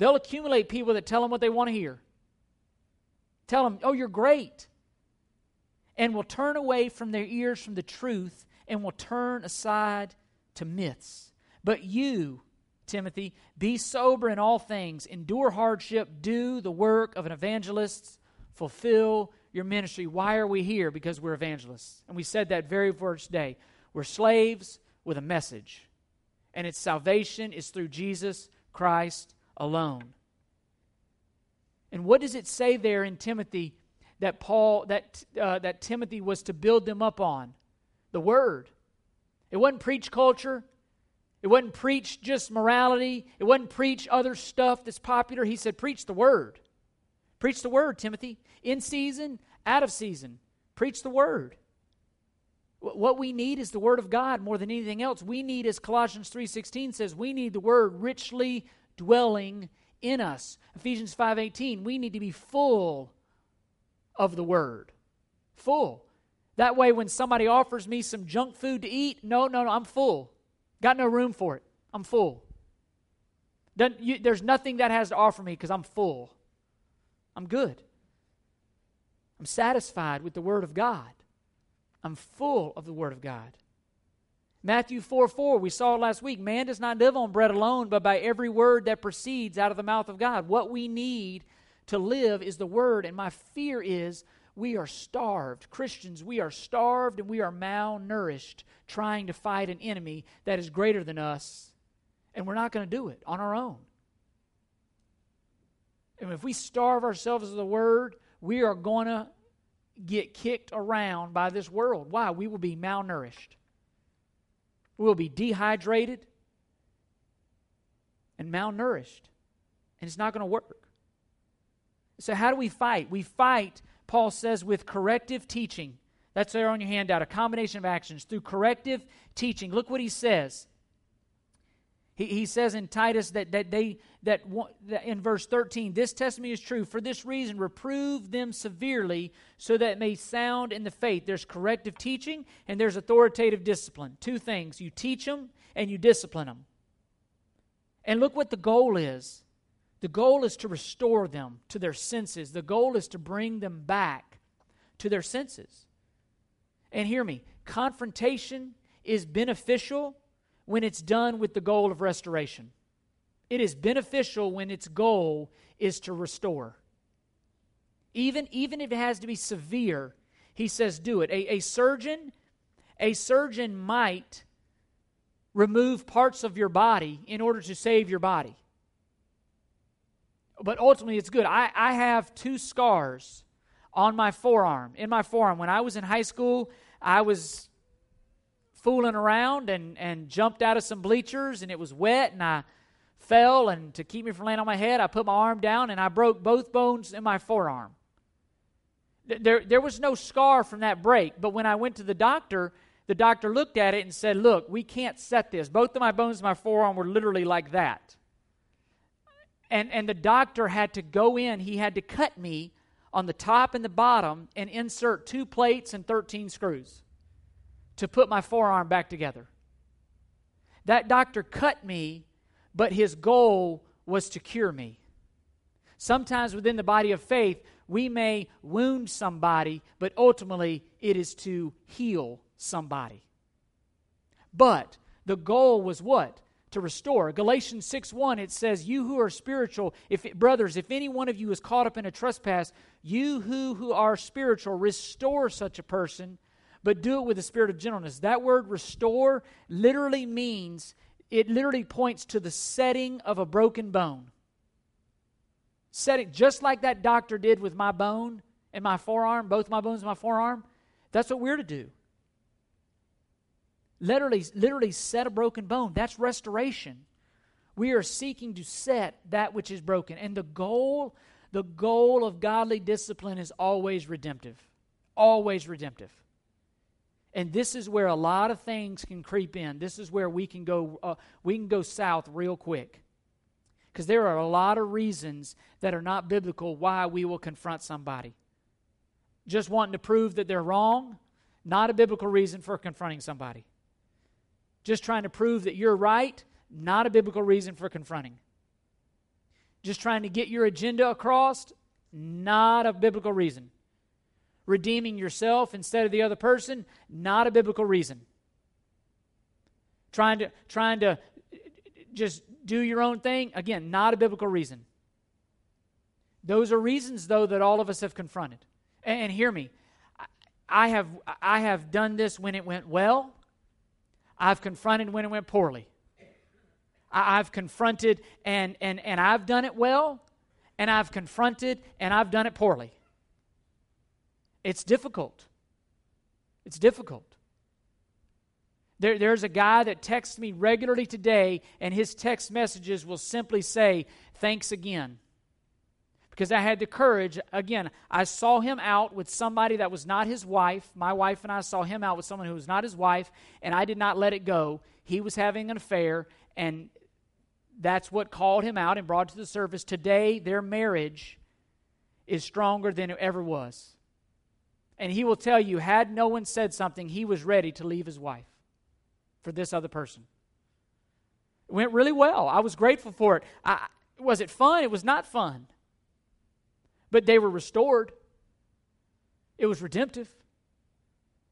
They'll accumulate people that tell them what they want to hear. Tell them, oh, you're great. and will turn away from their ears from the truth and will turn aside to myths. But you, Timothy, be sober in all things, endure hardship, do the work of an evangelist, fulfill your ministry. Why are we here? Because we're evangelists. And we said that very first day. We're slaves with a message. And its salvation is through Jesus Christ alone. And what does it say there in Timothy that Paul that uh, that Timothy was to build them up on? The word. It wasn't preach culture. It wasn't preach just morality. It wasn't preach other stuff that's popular. He said, preach the word. Preach the word, Timothy. In season, out of season. Preach the word. What we need is the word of God more than anything else. We need, as Colossians 3.16 says, we need the word richly dwelling in us. Ephesians 5.18, we need to be full of the word. Full. That way, when somebody offers me some junk food to eat, no, no, no, I'm full. Got no room for it. I'm full. You, there's nothing that has to offer me because I'm full. I'm good. I'm satisfied with the Word of God. I'm full of the Word of God. Matthew 4 4, we saw it last week. Man does not live on bread alone, but by every word that proceeds out of the mouth of God. What we need to live is the Word, and my fear is we are starved. Christians, we are starved and we are malnourished trying to fight an enemy that is greater than us, and we're not going to do it on our own. And if we starve ourselves of the Word, we are going to get kicked around by this world. Why? We will be malnourished. We will be dehydrated and malnourished. And it's not going to work. So, how do we fight? We fight, Paul says, with corrective teaching. That's there on your handout, a combination of actions through corrective teaching. Look what he says. He, he says in Titus that, that they that, that in verse 13, this testimony is true. For this reason, reprove them severely so that it may sound in the faith. There's corrective teaching and there's authoritative discipline. Two things. You teach them and you discipline them. And look what the goal is. The goal is to restore them to their senses. The goal is to bring them back to their senses. And hear me, confrontation is beneficial when it's done with the goal of restoration. It is beneficial when its goal is to restore. Even, even if it has to be severe, he says do it. A, a surgeon, a surgeon might remove parts of your body in order to save your body. But ultimately, it's good. I, I have two scars on my forearm, in my forearm. When I was in high school, I was fooling around and, and jumped out of some bleachers and it was wet and I fell and to keep me from laying on my head, I put my arm down and I broke both bones in my forearm. There, there was no scar from that break, but when I went to the doctor, the doctor looked at it and said, Look, we can't set this. Both of my bones in my forearm were literally like that. And, and the doctor had to go in, he had to cut me on the top and the bottom and insert two plates and 13 screws to put my forearm back together. That doctor cut me, but his goal was to cure me. Sometimes within the body of faith, we may wound somebody, but ultimately it is to heal somebody. But the goal was what? To restore. Galatians 6 1, it says, You who are spiritual, if brothers, if any one of you is caught up in a trespass, you who, who are spiritual, restore such a person but do it with a spirit of gentleness. That word restore literally means, it literally points to the setting of a broken bone. Setting, just like that doctor did with my bone and my forearm, both my bones in my forearm. That's what we're to do. Literally, literally set a broken bone. That's restoration. We are seeking to set that which is broken. And the goal, the goal of godly discipline is always redemptive. Always redemptive. And this is where a lot of things can creep in. This is where we can go uh, we can go south real quick. Cuz there are a lot of reasons that are not biblical why we will confront somebody. Just wanting to prove that they're wrong, not a biblical reason for confronting somebody. Just trying to prove that you're right, not a biblical reason for confronting. Just trying to get your agenda across, not a biblical reason. Redeeming yourself instead of the other person, not a biblical reason. Trying to trying to just do your own thing, again, not a biblical reason. Those are reasons though that all of us have confronted. And, and hear me. I have I have done this when it went well. I've confronted when it went poorly. I, I've confronted and and and I've done it well, and I've confronted and I've done it poorly. It's difficult. It's difficult. There, there's a guy that texts me regularly today, and his text messages will simply say, Thanks again. Because I had the courage, again, I saw him out with somebody that was not his wife. My wife and I saw him out with someone who was not his wife, and I did not let it go. He was having an affair, and that's what called him out and brought to the surface. Today, their marriage is stronger than it ever was. And he will tell you, had no one said something, he was ready to leave his wife for this other person. It went really well. I was grateful for it. I, was it fun? It was not fun. But they were restored. It was redemptive.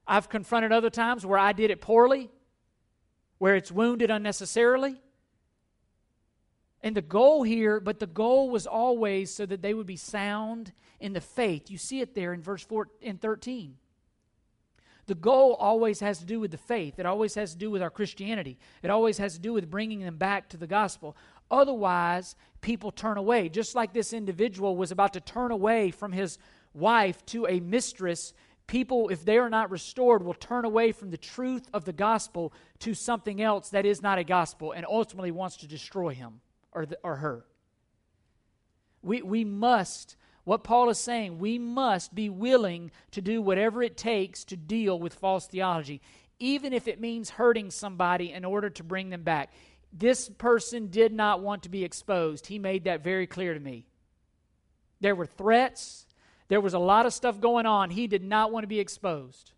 I've confronted other times where I did it poorly, where it's wounded unnecessarily. And the goal here, but the goal was always so that they would be sound in the faith. You see it there in verse 4 and 13. The goal always has to do with the faith. It always has to do with our Christianity. It always has to do with bringing them back to the gospel. Otherwise, people turn away. Just like this individual was about to turn away from his wife to a mistress, people, if they are not restored, will turn away from the truth of the gospel to something else that is not a gospel and ultimately wants to destroy him or, the, or her. We, we must, what Paul is saying, we must be willing to do whatever it takes to deal with false theology, even if it means hurting somebody in order to bring them back. This person did not want to be exposed. He made that very clear to me. There were threats, there was a lot of stuff going on. He did not want to be exposed.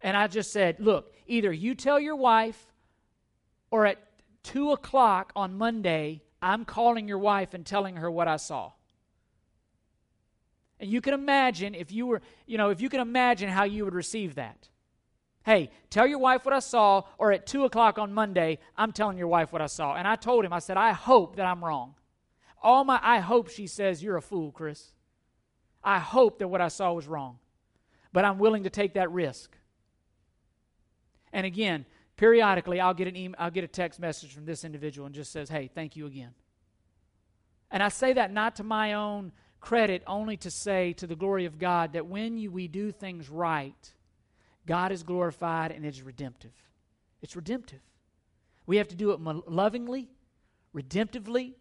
And I just said, look, either you tell your wife or at 2 o'clock on Monday, I'm calling your wife and telling her what I saw. And you can imagine if you were, you know, if you can imagine how you would receive that. Hey, tell your wife what I saw, or at 2 o'clock on Monday, I'm telling your wife what I saw. And I told him, I said, I hope that I'm wrong. All my, I hope she says, You're a fool, Chris. I hope that what I saw was wrong. But I'm willing to take that risk. And again, periodically I'll get an email, I'll get a text message from this individual and just says, "Hey, thank you again." And I say that not to my own credit, only to say to the glory of God that when you, we do things right, God is glorified and it's redemptive. It's redemptive. We have to do it lovingly, redemptively.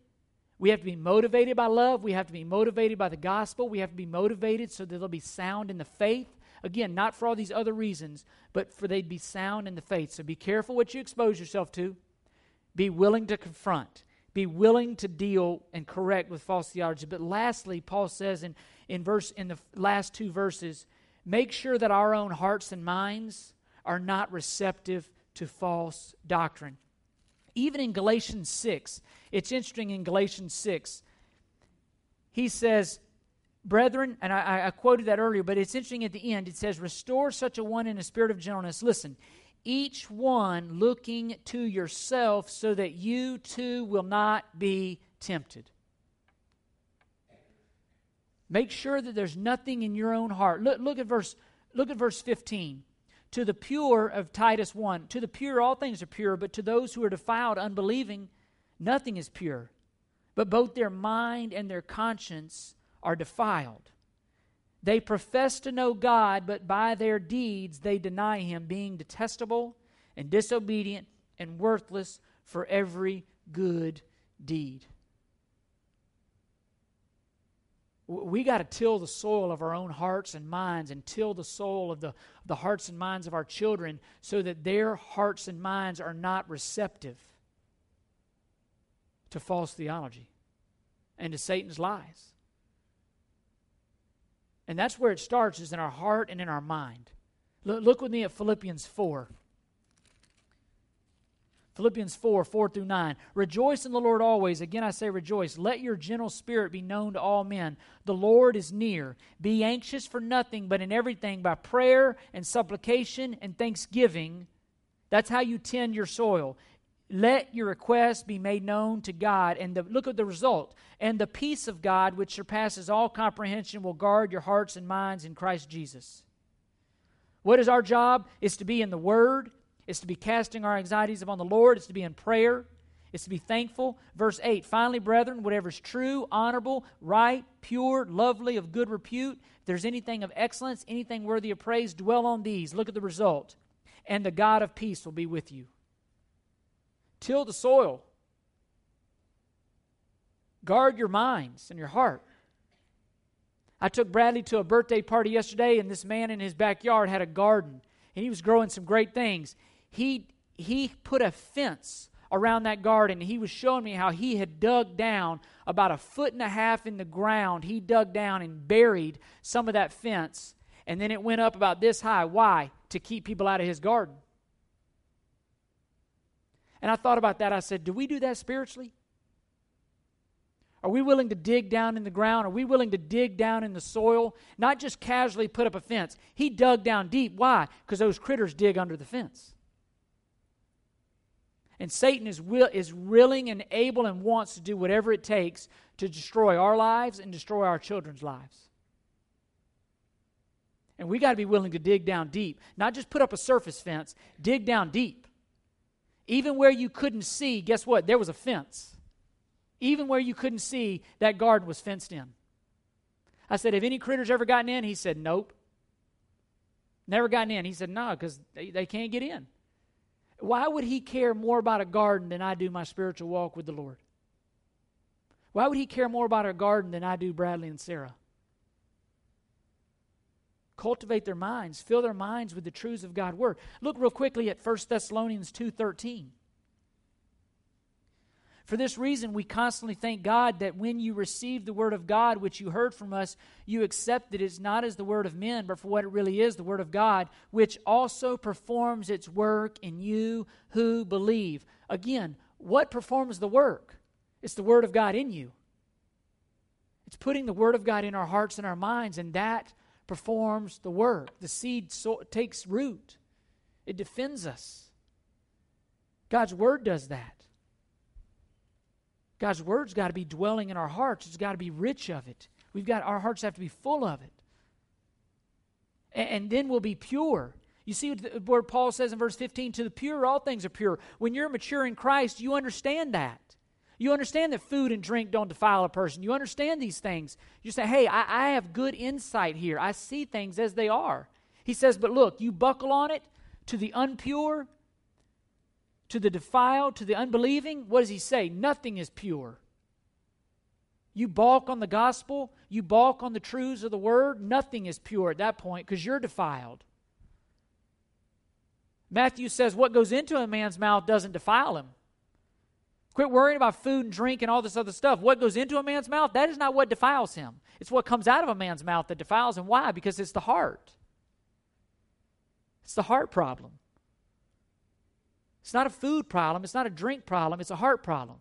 We have to be motivated by love. We have to be motivated by the gospel. We have to be motivated so that they'll be sound in the faith. Again, not for all these other reasons, but for they'd be sound in the faith. So be careful what you expose yourself to. Be willing to confront. Be willing to deal and correct with false theology. But lastly, Paul says in, in verse in the last two verses, make sure that our own hearts and minds are not receptive to false doctrine. Even in Galatians 6, it's interesting in Galatians 6, he says, Brethren, and I, I, quoted that earlier, but it's interesting at the end. It says, Restore such a one in a spirit of gentleness. Listen, each one looking to yourself so that you too will not be tempted. Make sure that there's nothing in your own heart. Look, look at verse look at verse 15. To the pure of Titus 1, to the pure all things are pure, but to those who are defiled, unbelieving, nothing is pure. But both their mind and their conscience are defiled. They profess to know God, but by their deeds they deny Him, being detestable and disobedient and worthless for every good deed. We got to till the soil of our own hearts and minds and till the soil of the, the hearts and minds of our children so that their hearts and minds are not receptive to false theology and to Satan's lies. And that's where it starts, is in our heart and in our mind. Look, look with me at Philippians 4. Philippians 4 4 through 9. Rejoice in the Lord always. Again, I say rejoice. Let your gentle spirit be known to all men. The Lord is near. Be anxious for nothing, but in everything by prayer and supplication and thanksgiving. That's how you tend your soil. Let your requests be made known to God. And the, look at the result. And the peace of God, which surpasses all comprehension, will guard your hearts and minds in Christ Jesus. What is our job? Is to be in the Word it's to be casting our anxieties upon the Lord. It's to be in prayer. It's to be thankful. Verse 8 Finally, brethren, whatever is true, honorable, right, pure, lovely, of good repute, if there's anything of excellence, anything worthy of praise, dwell on these. Look at the result. And the God of peace will be with you. Till the soil. Guard your minds and your heart. I took Bradley to a birthday party yesterday, and this man in his backyard had a garden, and he was growing some great things he he put a fence around that garden. He was showing me how he had dug down about a foot and a half in the ground. He dug down and buried some of that fence, and then it went up about this high. Why? To keep people out of his garden. And I thought about that. I said, Do we do that spiritually? Are we willing to dig down in the ground? Are we willing to dig down in the soil? Not just casually put up a fence. He dug down deep. Why? Because those critters dig under the fence. And Satan is, will, is willing and able and wants to do whatever it takes to destroy our lives and destroy our children's lives. And we got to be willing to dig down deep, not just put up a surface fence, dig down deep. Even where you couldn't see, guess what? There was a fence. Even where you couldn't see, that garden was fenced in. I said, Have any critters ever gotten in? He said, Nope. Never gotten in. He said, No, because they, they can't get in. Why would he care more about a garden than I do my spiritual walk with the Lord? Why would he care more about a garden than I do Bradley and Sarah? Cultivate their minds, fill their minds with the truths of God's word. Look real quickly at 1 Thessalonians 2:13. For this reason, we constantly thank God that when you received the word of God, which you heard from us, you accepted it not as the word of men, but for what it really is, the word of God, which also performs its work in you who believe. Again, what performs the work? It's the word of God in you. It's putting the word of God in our hearts and our minds, and that performs the work. The seed so- takes root, it defends us. God's word does that. God's word's got to be dwelling in our hearts. It's got to be rich of it. We've got our hearts have to be full of it. And, and then we'll be pure. You see what Paul says in verse 15 to the pure, all things are pure. When you're mature in Christ, you understand that. You understand that food and drink don't defile a person. You understand these things. You say, hey, I, I have good insight here. I see things as they are. He says, but look, you buckle on it to the unpure, to the defiled, to the unbelieving, what does he say? Nothing is pure. You balk on the gospel, you balk on the truths of the word, nothing is pure at that point because you're defiled. Matthew says what goes into a man's mouth doesn't defile him. Quit worrying about food and drink and all this other stuff. What goes into a man's mouth, that is not what defiles him. It's what comes out of a man's mouth that defiles him. Why? Because it's the heart. It's the heart problem. It's not a food problem, it's not a drink problem, it's a heart problem.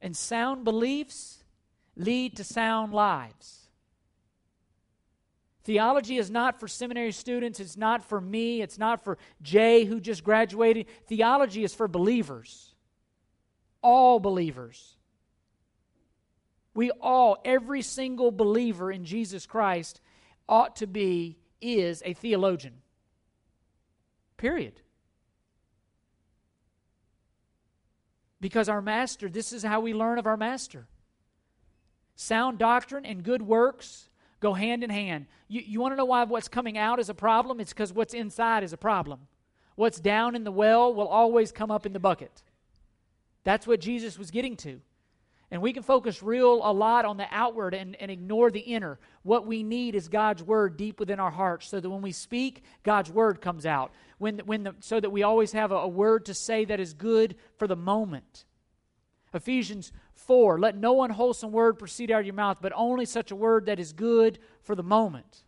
And sound beliefs lead to sound lives. Theology is not for seminary students, it's not for me, it's not for Jay who just graduated. Theology is for believers, all believers. We all, every single believer in Jesus Christ, ought to be, is a theologian. Period. Because our master, this is how we learn of our master. Sound doctrine and good works go hand in hand. You, you want to know why what's coming out is a problem? It's because what's inside is a problem. What's down in the well will always come up in the bucket. That's what Jesus was getting to. And we can focus real a lot on the outward and, and ignore the inner. What we need is God's word deep within our hearts so that when we speak, God's word comes out. When, when the, so that we always have a, a word to say that is good for the moment. Ephesians 4 Let no unwholesome word proceed out of your mouth, but only such a word that is good for the moment.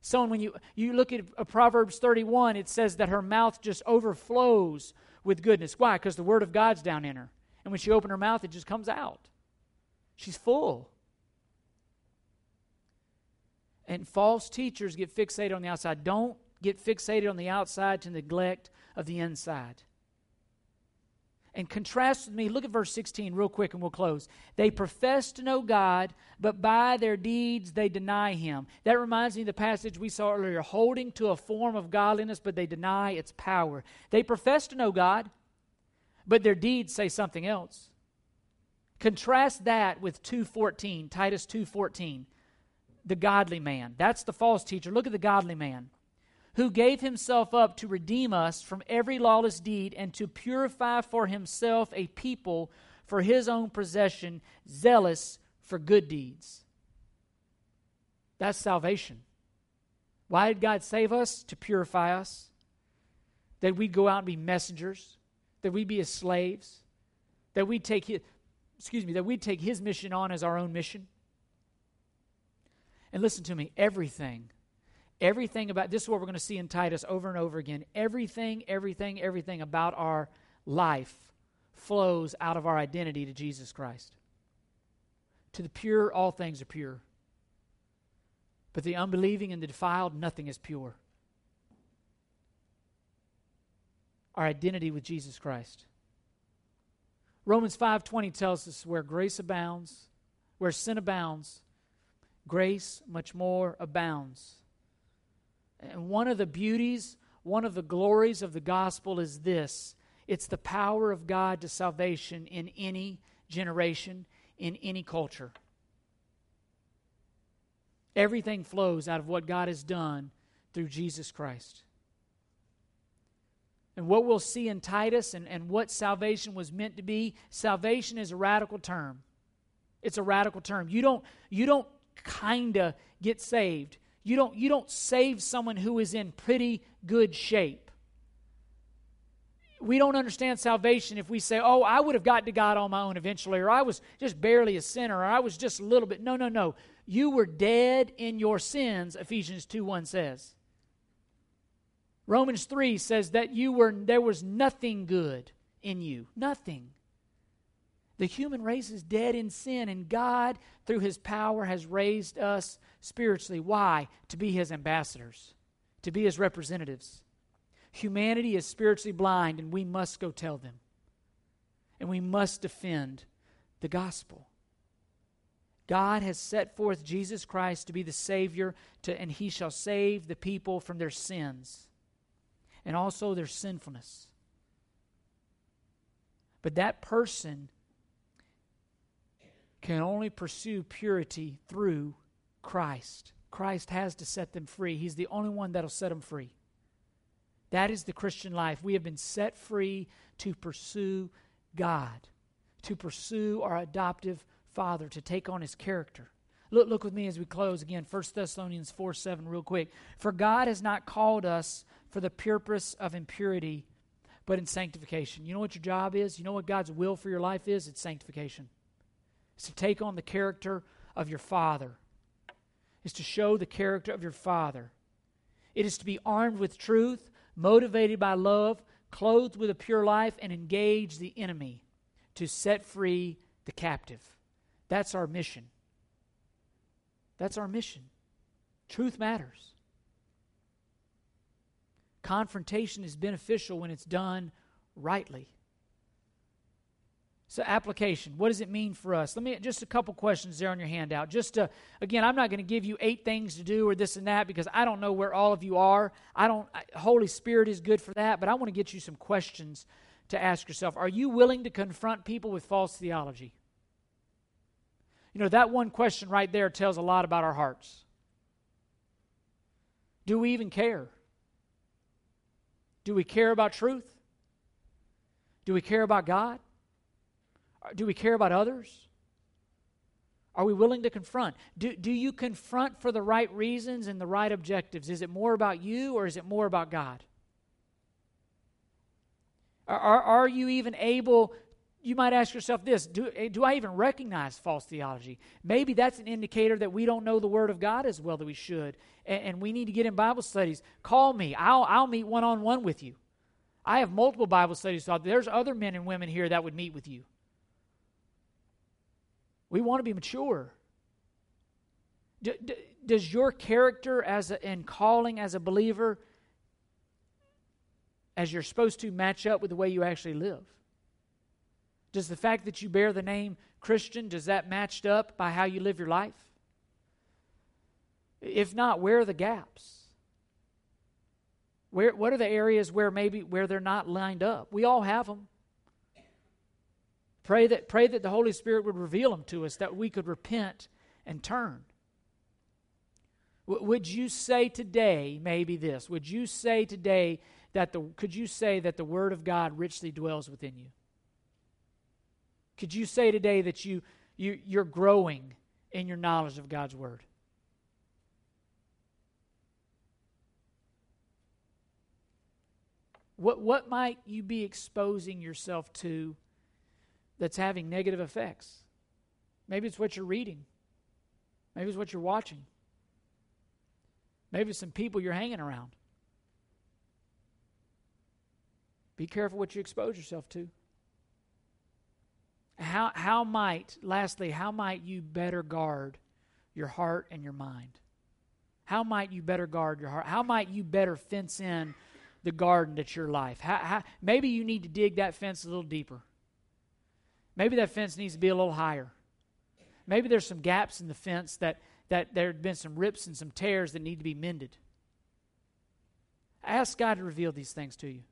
So when you, you look at Proverbs 31, it says that her mouth just overflows with goodness. Why? Because the word of God's down in her. And when she opens her mouth, it just comes out. She's full. And false teachers get fixated on the outside. Don't get fixated on the outside to neglect of the inside and contrast with me. Look at verse 16 real quick and we'll close. They profess to know God, but by their deeds they deny him. That reminds me of the passage we saw earlier holding to a form of godliness, but they deny its power. They profess to know God, but their deeds say something else. Contrast that with 2:14, Titus 2:14. The godly man. That's the false teacher. Look at the godly man who gave himself up to redeem us from every lawless deed and to purify for himself a people for his own possession, zealous for good deeds. That's salvation. Why did God save us? To purify us. That we'd go out and be messengers, that we'd be as slaves, that we'd take his, excuse me, that we'd take his mission on as our own mission. And listen to me, everything Everything about this is what we're going to see in Titus over and over again. Everything, everything, everything about our life flows out of our identity to Jesus Christ. To the pure, all things are pure. But the unbelieving and the defiled, nothing is pure. Our identity with Jesus Christ. Romans 5:20 tells us where grace abounds, where sin abounds, grace much more abounds. And one of the beauties, one of the glories of the gospel is this it's the power of God to salvation in any generation, in any culture. Everything flows out of what God has done through Jesus Christ. And what we'll see in Titus and, and what salvation was meant to be, salvation is a radical term. It's a radical term. You don't, you don't kind of get saved. You don't, you don't save someone who is in pretty good shape. We don't understand salvation if we say, oh, I would have gotten to God on my own eventually, or I was just barely a sinner, or I was just a little bit. No, no, no. You were dead in your sins, Ephesians 2 1 says. Romans 3 says that you were there was nothing good in you. Nothing. The human race is dead in sin, and God, through His power, has raised us spiritually. Why? To be His ambassadors, to be His representatives. Humanity is spiritually blind, and we must go tell them. And we must defend the gospel. God has set forth Jesus Christ to be the Savior, to, and He shall save the people from their sins and also their sinfulness. But that person can only pursue purity through Christ. Christ has to set them free. He's the only one that'll set them free. That is the Christian life. We have been set free to pursue God, to pursue our adoptive Father, to take on His character. Look, look with me as we close again, 1 Thessalonians 4 7, real quick. For God has not called us for the purpose of impurity, but in sanctification. You know what your job is? You know what God's will for your life is? It's sanctification is to take on the character of your Father, is to show the character of your Father. It is to be armed with truth, motivated by love, clothed with a pure life, and engage the enemy to set free the captive. That's our mission. That's our mission. Truth matters. Confrontation is beneficial when it's done rightly. So, application. What does it mean for us? Let me just a couple questions there on your handout. Just to, again, I'm not going to give you eight things to do or this and that because I don't know where all of you are. I don't. Holy Spirit is good for that, but I want to get you some questions to ask yourself. Are you willing to confront people with false theology? You know, that one question right there tells a lot about our hearts. Do we even care? Do we care about truth? Do we care about God? Do we care about others? Are we willing to confront? Do, do you confront for the right reasons and the right objectives? Is it more about you or is it more about God? Are, are, are you even able, you might ask yourself this do, eh, do I even recognize false theology? Maybe that's an indicator that we don't know the Word of God as well that we should, and, and we need to get in Bible studies. Call me, I'll, I'll meet one on one with you. I have multiple Bible studies, so there's other men and women here that would meet with you. We want to be mature. D- d- does your character as a, and calling as a believer, as you're supposed to, match up with the way you actually live? Does the fact that you bear the name Christian, does that matched up by how you live your life? If not, where are the gaps? Where, what are the areas where maybe where they're not lined up? We all have them. Pray that, pray that the Holy Spirit would reveal them to us, that we could repent and turn. W- would you say today, maybe this, would you say today that the, could you say that the Word of God richly dwells within you? Could you say today that you, you, you're growing in your knowledge of God's Word? What, what might you be exposing yourself to that's having negative effects? Maybe it's what you're reading. Maybe it's what you're watching. Maybe it's some people you're hanging around. Be careful what you expose yourself to. How, how might, lastly, how might you better guard your heart and your mind? How might you better guard your heart? How might you better fence in the garden that's your life? How, how, maybe you need to dig that fence a little deeper. Maybe that fence needs to be a little higher. Maybe there's some gaps in the fence that, that there have been some rips and some tears that need to be mended. Ask God to reveal these things to you.